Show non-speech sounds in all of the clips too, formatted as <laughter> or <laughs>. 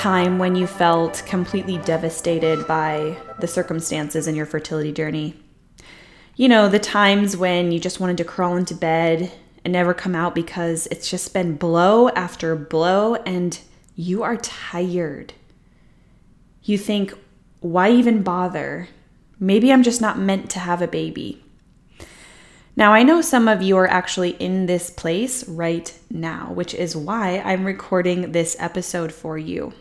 time when you felt completely devastated by the circumstances in your fertility journey? You know, the times when you just wanted to crawl into bed and never come out because it's just been blow after blow and you are tired. You think, why even bother? Maybe I'm just not meant to have a baby. Now, I know some of you are actually in this place right now, which is why I'm recording this episode for you.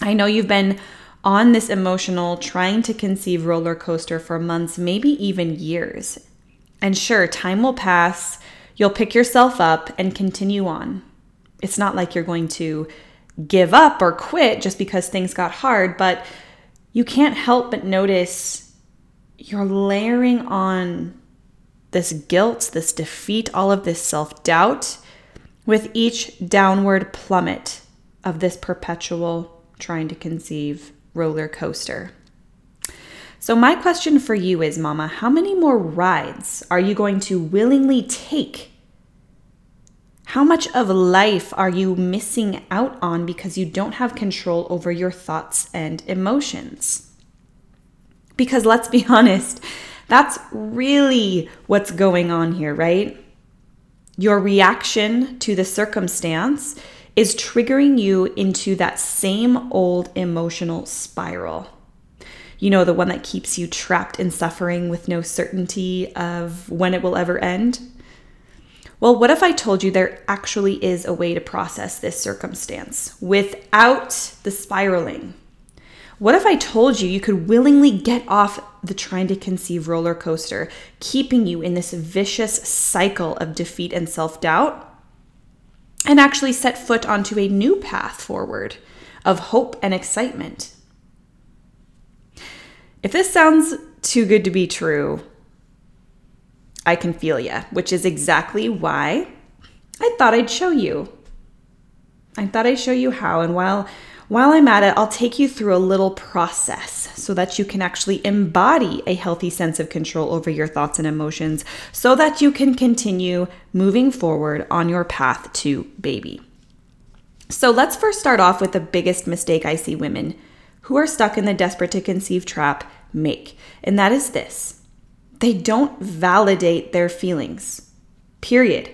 I know you've been on this emotional, trying to conceive roller coaster for months, maybe even years. And sure, time will pass, you'll pick yourself up and continue on. It's not like you're going to give up or quit just because things got hard, but you can't help but notice you're layering on this guilt, this defeat, all of this self doubt with each downward plummet of this perpetual trying to conceive roller coaster. So, my question for you is, Mama, how many more rides are you going to willingly take? How much of life are you missing out on because you don't have control over your thoughts and emotions? Because let's be <laughs> honest, that's really what's going on here, right? Your reaction to the circumstance is triggering you into that same old emotional spiral. You know, the one that keeps you trapped in suffering with no certainty of when it will ever end? Well, what if I told you there actually is a way to process this circumstance without the spiraling? What if I told you you could willingly get off the trying to conceive roller coaster, keeping you in this vicious cycle of defeat and self doubt, and actually set foot onto a new path forward of hope and excitement? If this sounds too good to be true, I can feel ya, which is exactly why I thought I'd show you. I thought I'd show you how, and while while I'm at it, I'll take you through a little process so that you can actually embody a healthy sense of control over your thoughts and emotions so that you can continue moving forward on your path to baby. So let's first start off with the biggest mistake I see women who are stuck in the desperate to conceive trap make, and that is this they don't validate their feelings, period.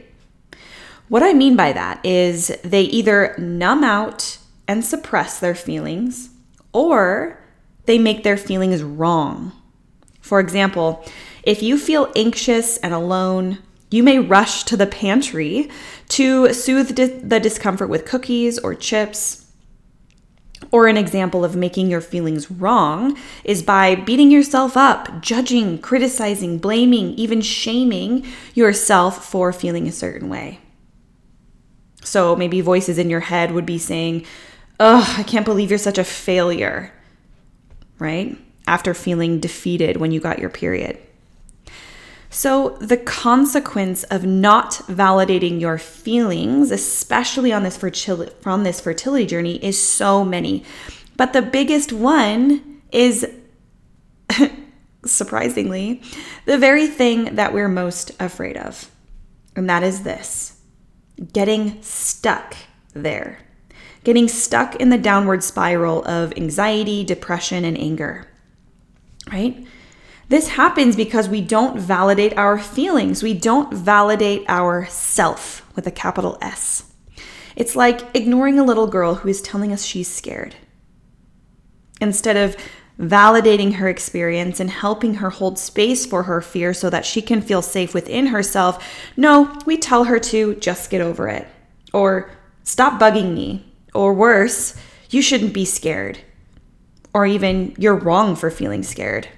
What I mean by that is they either numb out and suppress their feelings, or they make their feelings wrong. For example, if you feel anxious and alone, you may rush to the pantry to soothe the discomfort with cookies or chips. Or, an example of making your feelings wrong is by beating yourself up, judging, criticizing, blaming, even shaming yourself for feeling a certain way. So, maybe voices in your head would be saying, Ugh, I can't believe you're such a failure, right? After feeling defeated when you got your period. So, the consequence of not validating your feelings, especially on this fertility from this fertility journey, is so many. But the biggest one is <laughs> surprisingly the very thing that we're most afraid of. And that is this getting stuck there getting stuck in the downward spiral of anxiety, depression, and anger. Right? This happens because we don't validate our feelings. We don't validate our self with a capital S. It's like ignoring a little girl who is telling us she's scared. Instead of validating her experience and helping her hold space for her fear so that she can feel safe within herself, no, we tell her to just get over it or stop bugging me or worse, you shouldn't be scared. Or even, you're wrong for feeling scared.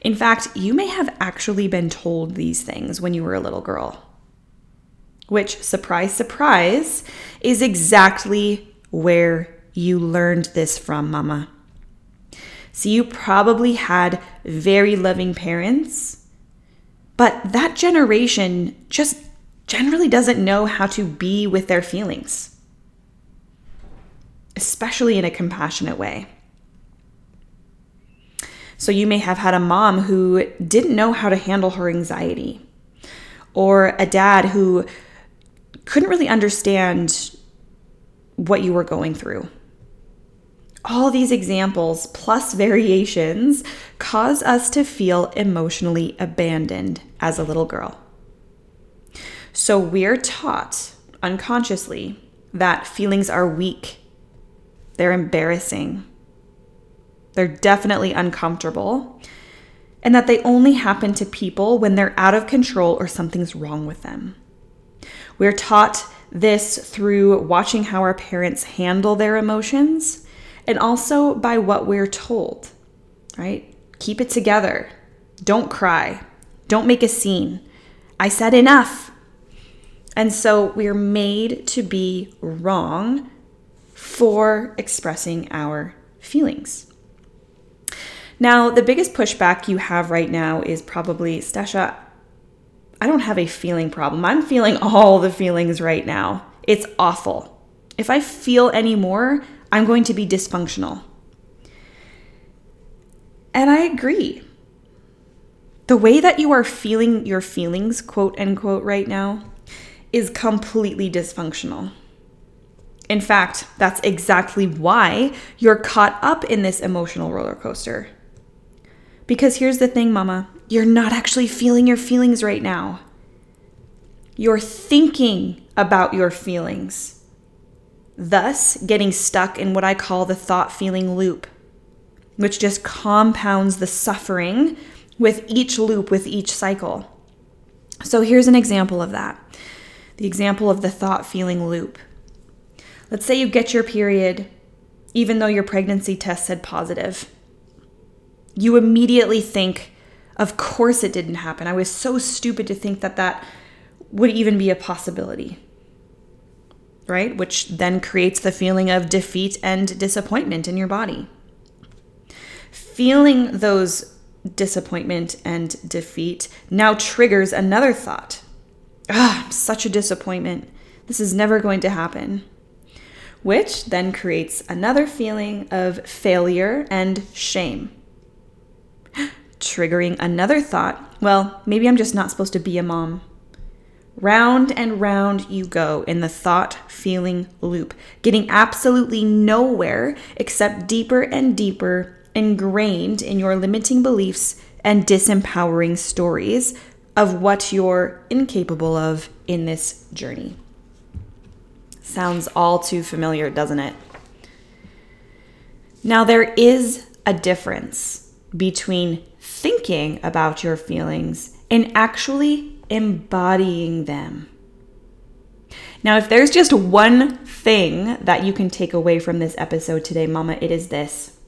In fact, you may have actually been told these things when you were a little girl. Which, surprise, surprise, is exactly where you learned this from, mama. So, you probably had very loving parents, but that generation just generally doesn't know how to be with their feelings especially in a compassionate way. So, you may have had a mom who didn't know how to handle her anxiety, or a dad who couldn't really understand what you were going through. All these examples plus variations cause us to feel emotionally abandoned as a little girl. So we're taught unconsciously that feelings are weak, they're embarrassing, they're definitely uncomfortable, and that they only happen to people when they're out of control or something's wrong with them. We're taught this through watching how our parents handle their emotions and also by what we're told, right? Keep it together. Don't cry. Don't make a scene. I said enough. And so we're made to be wrong for expressing our feelings. Now, the biggest pushback you have right now is probably, Stasha, I don't have a feeling problem. I'm feeling all the feelings right now. It's awful. If I feel any more, I'm going to be dysfunctional. And I agree. The way that you are feeling your feelings, quote unquote, right now, is completely dysfunctional. In fact, that's exactly why you're caught up in this emotional roller coaster. Because here's the thing, mama you're not actually feeling your feelings right now. You're thinking about your feelings, thus, getting stuck in what I call the thought feeling loop, which just compounds the suffering with each loop, with each cycle. So, here's an example of that the example of the thought feeling loop. Let's say you get your period, even though your pregnancy test said positive you immediately think, of course it didn't happen. I was so stupid to think that that would even be a possibility. Right? Which then creates the feeling of defeat and disappointment in your body. Feeling those disappointment and defeat now triggers another thought. Ah, I'm such a disappointment. This is never going to happen. Which then creates another feeling of failure and shame <gasps> triggering another thought well, maybe I'm just not supposed to be a mom. Round and round you go in the thought feeling loop, getting absolutely nowhere except deeper and deeper ingrained in your limiting beliefs and disempowering stories of what you're incapable of in this journey. Sounds all too familiar, doesn't it? Now, there is a difference between thinking about your feelings and actually embodying them. Now, if there's just one thing that you can take away from this episode today, Mama, it is this.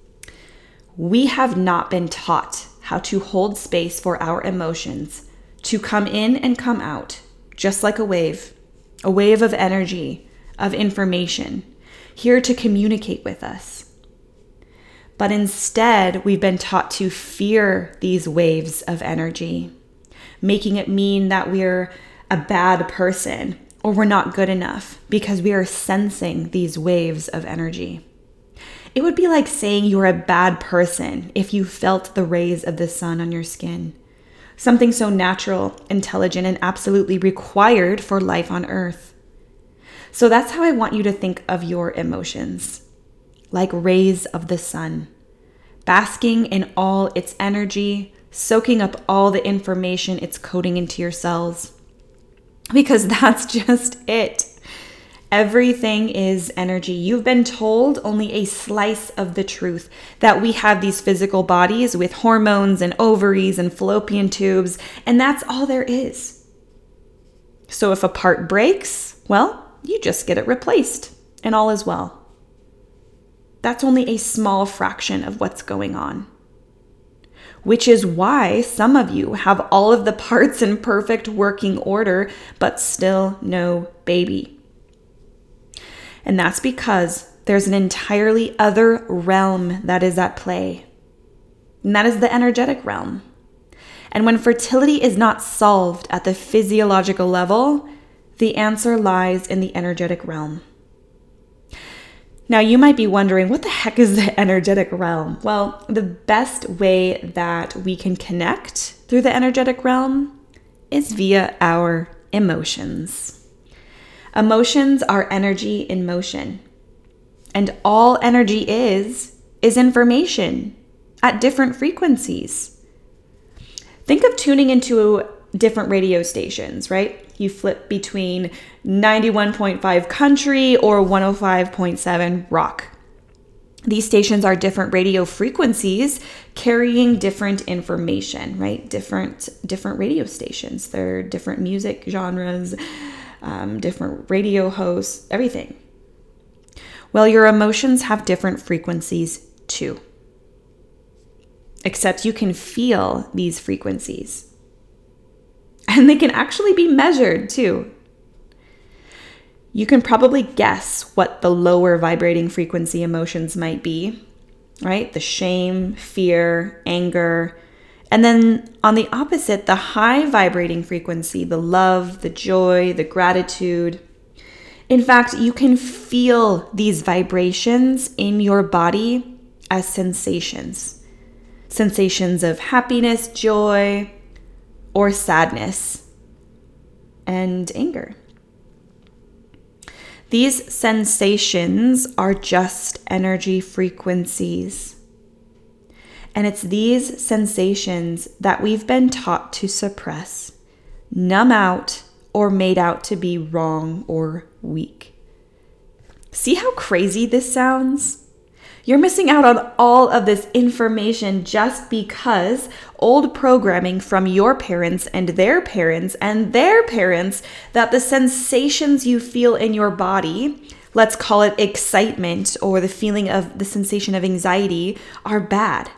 We have not been taught how to hold space for our emotions to come in and come out, just like a wave, a wave of energy, of information, here to communicate with us. But instead, we've been taught to fear these waves of energy, making it mean that we're a bad person or we're not good enough because we are sensing these waves of energy. It would be like saying you're a bad person if you felt the rays of the sun on your skin. Something so natural, intelligent, and absolutely required for life on earth. So that's how I want you to think of your emotions like rays of the sun, basking in all its energy, soaking up all the information it's coding into your cells. Because <laughs> that's just it. Everything is energy. You've been told only a slice of the truth that we have these physical bodies with hormones and ovaries and fallopian tubes, and that's all there is. So if a part breaks, well, you just get it replaced, and all is well that's only a small fraction of what's going on. Which is why some of you have all of the parts in perfect working order, but still no baby. And that's because there's an entirely other realm that is at play, and that is the energetic realm. And when fertility is not solved at the physiological level, the answer lies in the energetic realm. Now, you might be wondering, what the heck is the <laughs> energetic realm? Well, the best way that we can connect through the energetic realm is via our emotions. Emotions are energy in motion, And all energy is, is information at different frequencies. Think of tuning into different radio stations, right? You flip between 91.5 country or 105.7 rock. These stations are different radio frequencies carrying different information, right? Different different radio stations. They're different music genres, um, different radio hosts, everything. Well, your emotions have different frequencies too. Except you can feel these frequencies. And they can actually be measured too. You can probably guess what the lower vibrating frequency emotions might be, right? The shame, fear, anger. And then on the opposite, the high vibrating frequency, the love, the joy, the gratitude. In fact, you can feel these vibrations in your body as sensations sensations of happiness, joy, or sadness and anger. These sensations are just energy frequencies. And it's these sensations that we've been taught to suppress, numb out, or made out to be wrong or weak. See how crazy this sounds? You're missing out on all of this information just because old programming from your parents and their parents and their parents that the sensations you feel in your body, let's call it excitement or the feeling of the sensation of anxiety, are bad.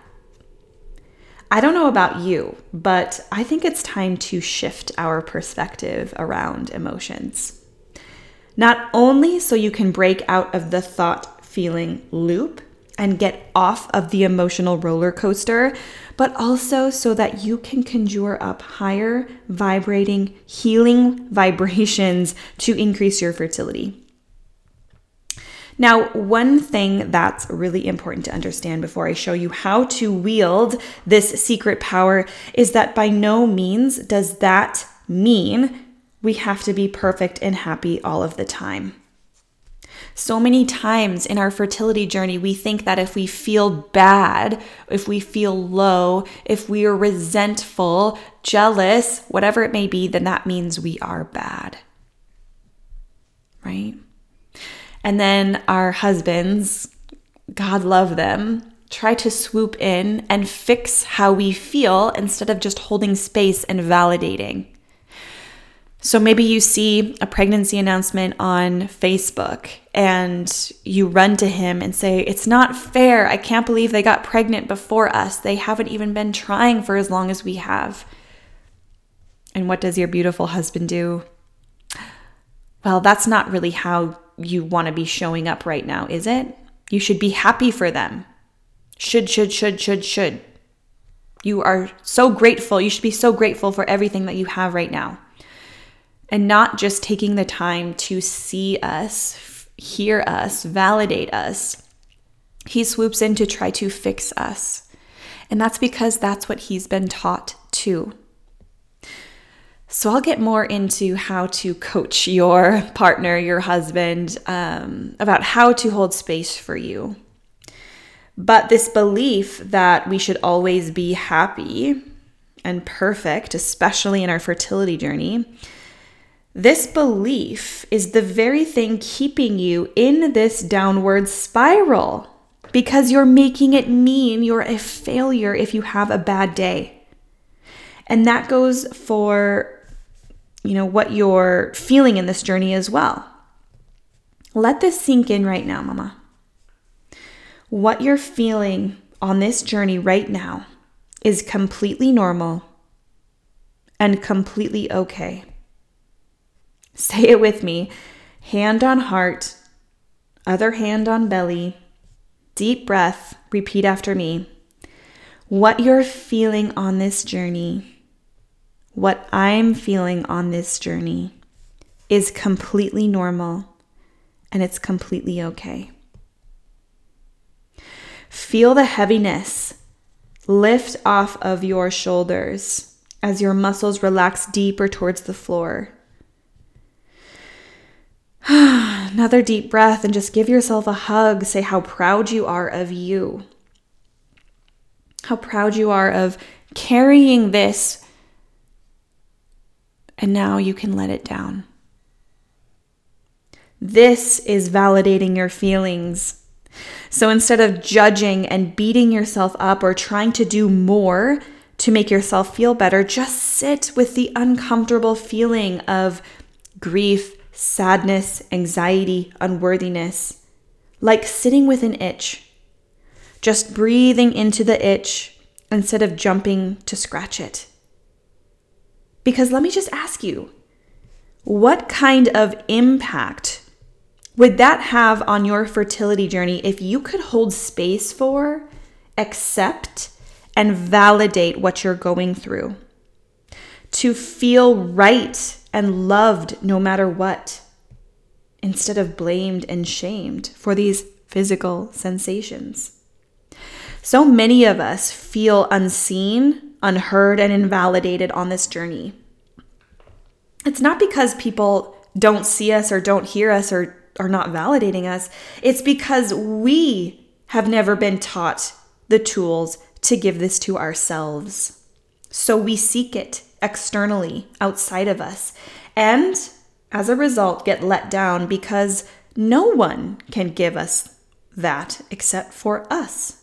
I don't know about you, but I think it's time to shift our perspective around emotions. Not only so you can break out of the thought feeling loop, and get off of the emotional roller coaster, but also so that you can conjure up higher vibrating, healing <laughs> vibrations to increase your fertility. Now, one thing that's really important to understand before I show you how to wield this secret power is that by no means does that mean we have to be perfect and happy all of the time. So many times in our fertility journey, we think that if we feel bad, if we feel low, if we are resentful, jealous, whatever it may be, then that means we are bad. Right? And then our husbands, God love them, try to swoop in and fix how we feel instead of just holding space and validating. So maybe you see a pregnancy announcement on Facebook and you run to him and say, It's not fair. I can't believe they got pregnant before us. They haven't even been trying for as long as we have. And what does your beautiful husband do? Well, that's not really how you want to be showing up right now, is it? You should be happy for them. Should, should, should, should, should. You are so grateful. You should be so grateful for everything that you have right now and not just taking the time to see us, hear us, validate us. He swoops in to try to fix us. And that's because that's what he's been taught to. So, I'll get more into how to coach your partner, your husband, um, about how to hold space for you. But this belief that we should always be happy and perfect, especially in our fertility journey, this belief is the very thing keeping you in this downward spiral because you're making it mean you're a failure if you have a bad day. And that goes for you know what you're feeling in this journey as well. Let this sink in right now, mama. What you're feeling on this journey right now is completely normal and completely okay. Say it with me hand on heart, other hand on belly, deep breath, repeat after me. What you're feeling on this journey, what I'm feeling on this journey, is completely normal and it's completely okay. Feel the heaviness lift off of your shoulders as your muscles relax deeper towards the floor. <sighs> another deep breath and just give yourself a hug. Say how proud you are of you. How proud you are of carrying this. And now you can let it down. This is validating your feelings. So instead of judging and beating yourself up or trying to do more to make yourself feel better, just sit with the uncomfortable feeling of grief, sadness, anxiety, unworthiness, like sitting with an itch. Just breathing into the itch instead of jumping to scratch it. Because let me just ask you what kind of impact would that have on your fertility journey if you could hold space for, accept, and validate what you're going through? To feel right and loved no matter what, instead of blamed and shamed for these physical sensations. So many of us feel unseen, unheard, and invalidated on this journey. It's not because people don't see us or don't hear us or are not validating us. It's because we have never been taught the tools to give this to ourselves. So we seek it externally outside of us. And as a result, get let down because no one can give us that except for us.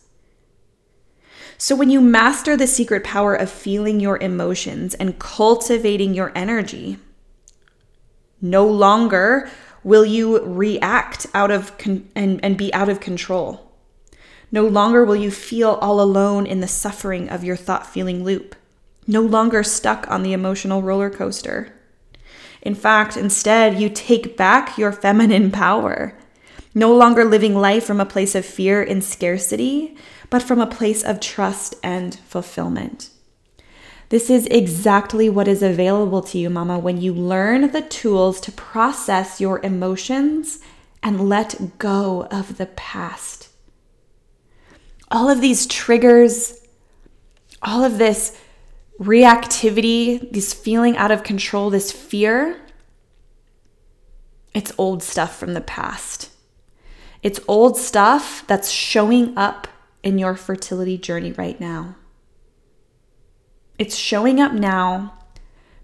So, when you master the secret power of feeling your emotions and cultivating your energy, no longer will you react out of con- and, and be out of control. No longer will you feel all alone in the suffering of your thought feeling loop no longer stuck on the emotional roller coaster. In fact, instead, you take back your feminine power, no longer living life from a place of fear and scarcity, but from a place of trust and fulfillment. This is exactly what is available to you, Mama, when you learn the tools to process your emotions and let go of the past. All of these triggers, all of this reactivity, this feeling out of control, this fear, it's old stuff from the past. It's old stuff that's showing up in your fertility journey right now. It's showing up now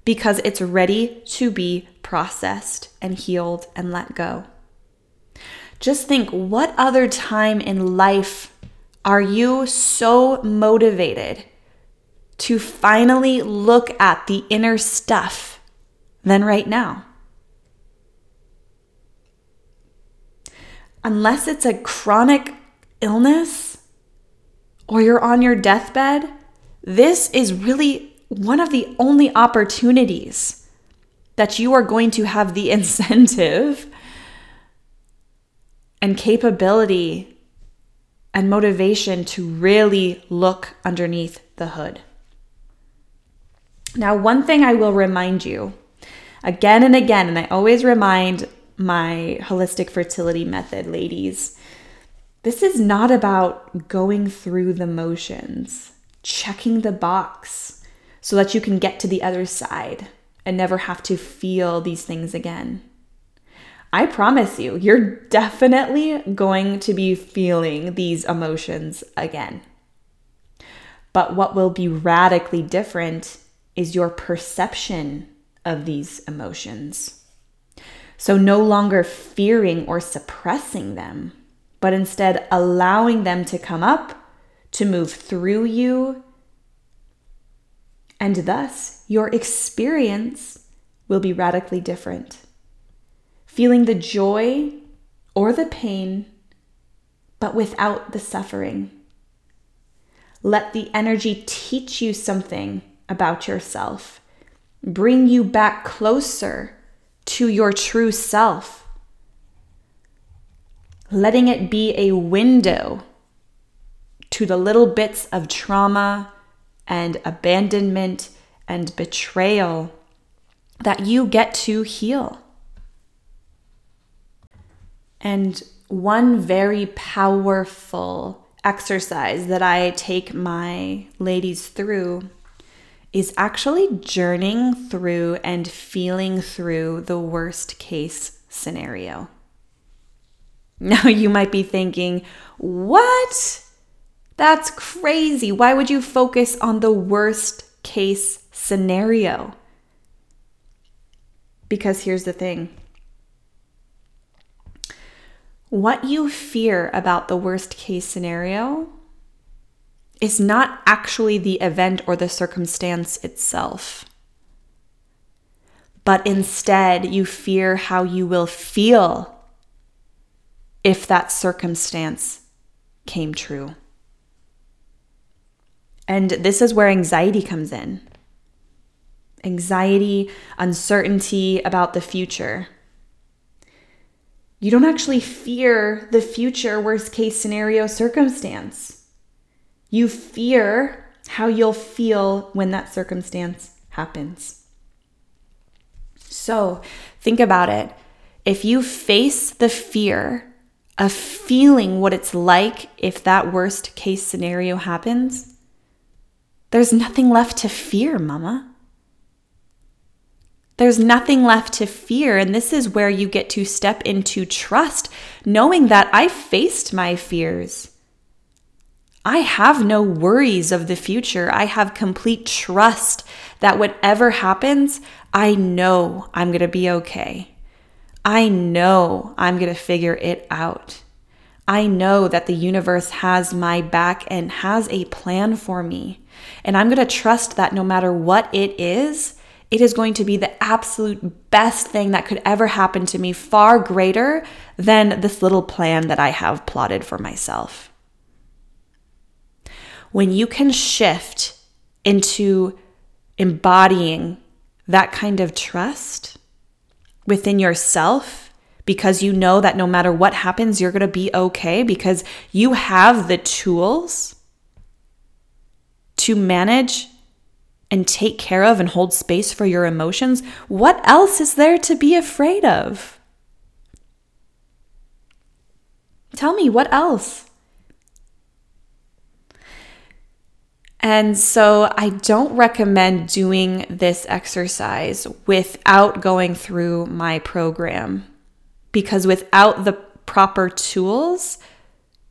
because it's ready to be processed and healed and let go. Just think what other time in life are you so motivated to finally look at the inner stuff than right now. Unless it's a chronic illness or you're on your deathbed, this is really one of the only opportunities that you are going to have the <laughs> incentive and capability and motivation to really look underneath the hood. Now, one thing I will remind you again and again, and I always remind my holistic fertility method ladies this is not about going through the motions, checking the box so that you can get to the other side and never have to feel these things again. I promise you, you're definitely going to be feeling these emotions again. But what will be radically different is your perception of these emotions. So, no longer fearing or suppressing them, but instead allowing them to come up, to move through you, and thus your experience will be radically different. Feeling the joy or the pain, but without the suffering. Let the energy teach you something about yourself, bring you back closer to your true self, letting it be a window to the little bits of trauma and abandonment and betrayal that you get to heal. And one very powerful exercise that I take my ladies through is actually journeying through and feeling through the worst case scenario. Now <laughs> you might be thinking, what? That's crazy. Why would you focus on the worst case scenario? Because here's the thing what you fear about the worst case scenario is not actually the event or the circumstance itself, but instead you fear how you will feel if that circumstance came true. And this is where anxiety comes in anxiety, uncertainty about the future you don't actually fear the future worst case scenario circumstance. You fear how you'll feel when that circumstance happens. So think about it. If you face the fear of feeling what it's like if that worst case scenario happens, there's nothing left to fear, mama. There's nothing left to fear. And this is where you get to step into trust, knowing that I faced my fears. I have no worries of the future. I have complete trust that whatever happens, I know I'm going to be okay. I know I'm going to figure it out. I know that the universe has my back and has a plan for me. And I'm going to trust that no matter what it is, it is going to be the absolute best thing that could ever happen to me, far greater than this little plan that I have plotted for myself. When you can shift into embodying that kind of trust within yourself, because you know that no matter what happens, you're going to be okay because you have the tools to manage and take care of and hold space for your emotions, what else is there to be afraid of? Tell me, what else? And so I don't recommend doing this exercise without going through my program because without the proper tools,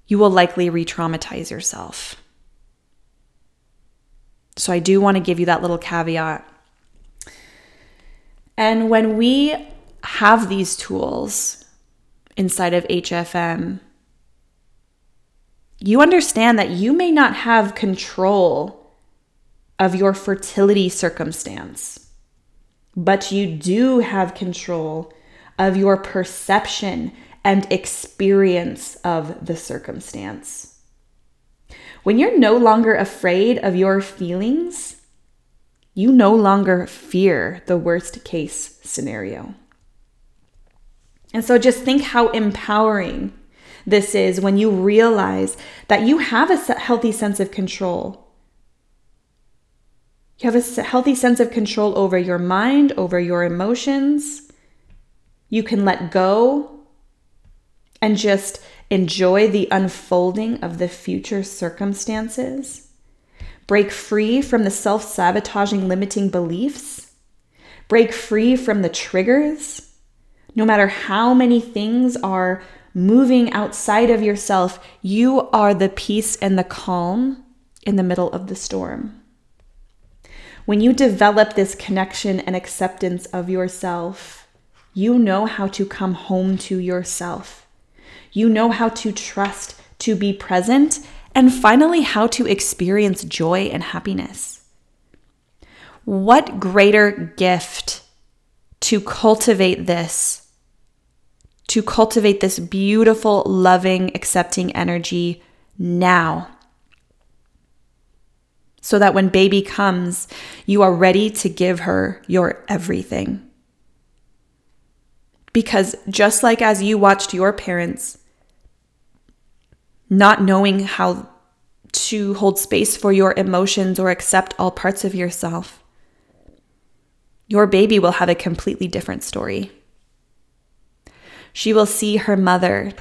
you will likely re traumatize yourself. So I do want to give you that little caveat. And when we have these tools inside of HFM, you understand that you may not have control of your fertility circumstance, but you do have control of your perception and experience of the circumstance. When you're no longer afraid of your feelings, you no longer fear the worst case scenario. And so just think how empowering this is when you realize that you have a healthy sense of control. You have a healthy sense of control over your mind, over your emotions. You can let go and just enjoy the unfolding of the future circumstances, break free from the self sabotaging limiting beliefs, break free from the triggers. No matter how many things are moving outside of yourself, you are the peace and the calm in the middle of the storm. When you develop this connection and acceptance of yourself, you know how to come home to yourself you know how to trust, to be present, and finally, how to experience joy and happiness. What greater gift to cultivate this, to cultivate this beautiful, loving, accepting energy now. So that when baby comes, you are ready to give her your everything. Because just like as you watched your parents not knowing how to hold space for your emotions or accept all parts of yourself, your baby will have a completely different story. She will see her mother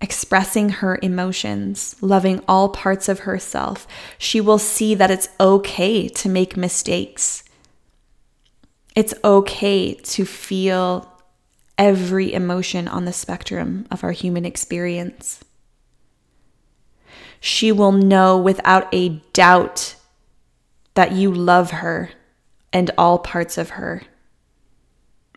expressing her emotions, loving all parts of herself. She will see that it's okay to make mistakes. It's okay to feel every emotion on the spectrum of our human experience. She will know without a doubt that you love her and all parts of her.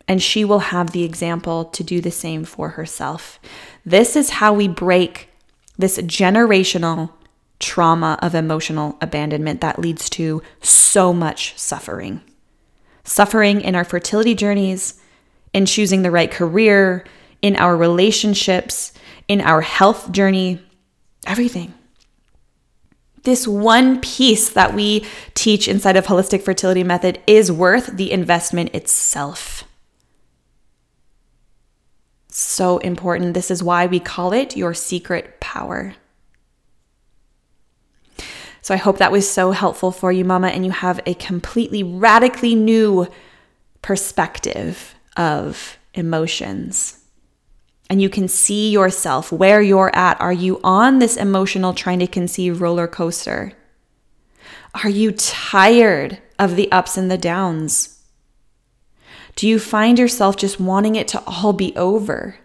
And she will have the example to do the same for herself. This is how we break this generational trauma of emotional abandonment that leads to so much suffering. Suffering in our fertility journeys, in choosing the right career, in our relationships, in our health journey, everything. This one piece that we teach inside of Holistic Fertility Method is worth the investment itself. So important. This is why we call it your secret power. So I hope that was so helpful for you, Mama, and you have a completely radically new perspective of emotions. And you can see yourself where you're at. Are you on this emotional trying to conceive roller coaster? Are you tired of the ups and the downs? Do you find yourself just wanting it to all be over?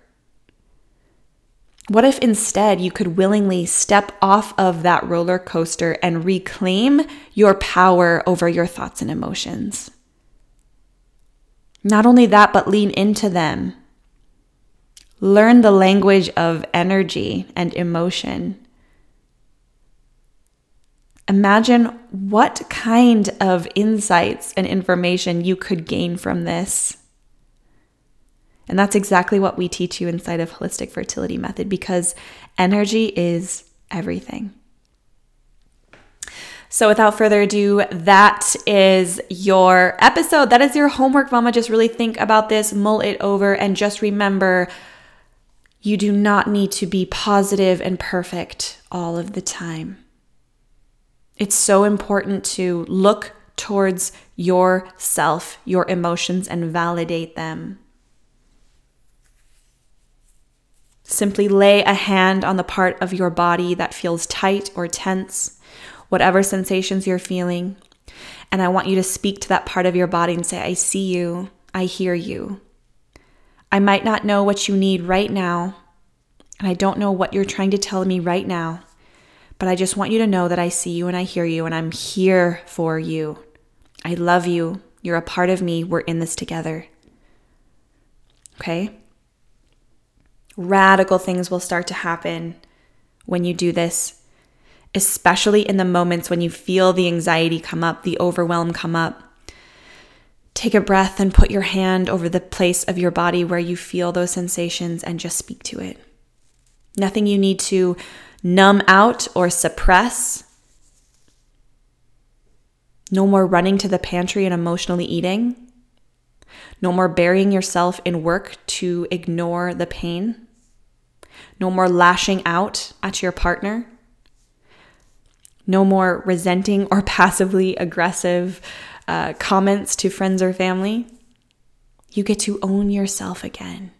What if instead you could willingly step off of that roller coaster and reclaim your power over your thoughts and emotions? Not only that, but lean into them. Learn the language of energy and emotion. Imagine what kind of insights and information you could gain from this. And that's exactly what we teach you inside of Holistic Fertility Method because energy is everything. So, without further ado, that is your episode. That is your homework, Mama. Just really think about this, mull it over, and just remember you do not need to be positive and perfect all of the time. It's so important to look towards yourself, your emotions, and validate them. Simply lay a hand on the part of your body that feels tight or tense, whatever sensations you're feeling. And I want you to speak to that part of your body and say, I see you, I hear you. I might not know what you need right now, and I don't know what you're trying to tell me right now, but I just want you to know that I see you and I hear you, and I'm here for you. I love you. You're a part of me. We're in this together. Okay? Radical things will start to happen when you do this, especially in the moments when you feel the anxiety come up, the overwhelm come up. Take a breath and put your hand over the place of your body where you feel those sensations and just speak to it. Nothing you need to numb out or suppress. No more running to the pantry and emotionally eating. No more burying yourself in work to ignore the pain. No more lashing out at your partner. No more resenting or <laughs> passively aggressive uh, comments to friends or family. You get to own yourself again.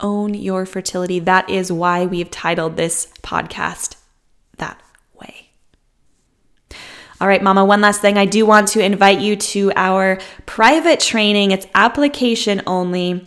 Own your fertility. That is why we've titled this podcast that way. All right, Mama, one last thing. I do want to invite you to our private training. It's application only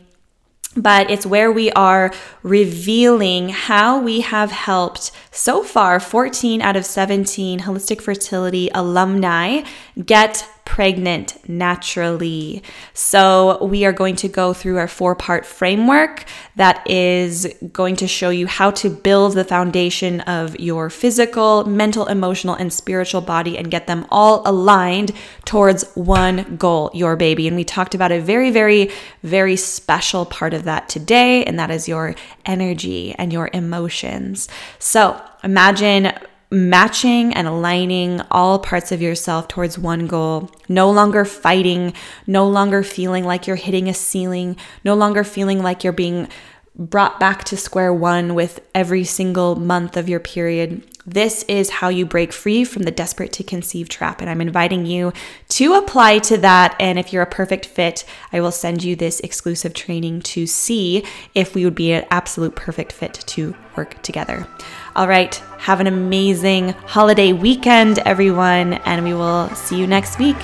but it's where we are revealing how we have helped so far 14 out of 17 holistic fertility alumni get pregnant naturally. So, we are going to go through our four part framework that is going to show you how to build the foundation of your physical, mental, emotional, and spiritual body and get them all aligned towards one goal your baby. And we talked about a very, very, very special part of that today, and that is your energy and your emotions. So, imagine matching and aligning all parts of yourself towards one goal, no longer fighting, no longer feeling like you're hitting a ceiling, no longer feeling like you're being brought back to square one with every single month of your period. This is how you break free from the desperate to conceive trap. And I'm inviting you to apply to that. And if you're a perfect fit, I will send you this exclusive training to see if we would be an absolute perfect fit to work together. All right, have an amazing holiday weekend, everyone, and we will see you next week.